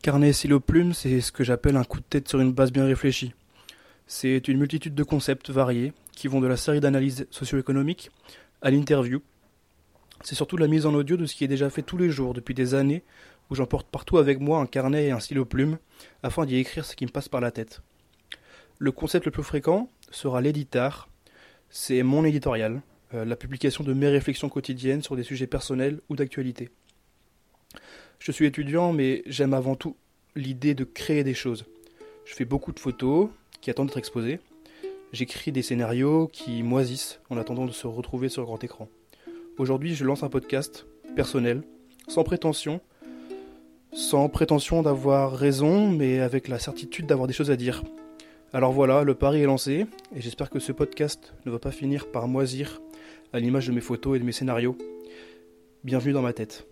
Carnet stylo plume, c'est ce que j'appelle un coup de tête sur une base bien réfléchie. C'est une multitude de concepts variés qui vont de la série d'analyses socio-économiques à l'interview. C'est surtout la mise en audio de ce qui est déjà fait tous les jours depuis des années où j'emporte partout avec moi un carnet et un stylo plume afin d'y écrire ce qui me passe par la tête. Le concept le plus fréquent sera l'éditar. C'est mon éditorial, euh, la publication de mes réflexions quotidiennes sur des sujets personnels ou d'actualité. Je suis étudiant, mais j'aime avant tout l'idée de créer des choses. Je fais beaucoup de photos qui attendent d'être exposées. J'écris des scénarios qui moisissent en attendant de se retrouver sur le grand écran. Aujourd'hui, je lance un podcast personnel, sans prétention, sans prétention d'avoir raison, mais avec la certitude d'avoir des choses à dire. Alors voilà, le pari est lancé, et j'espère que ce podcast ne va pas finir par moisir à l'image de mes photos et de mes scénarios. Bienvenue dans ma tête.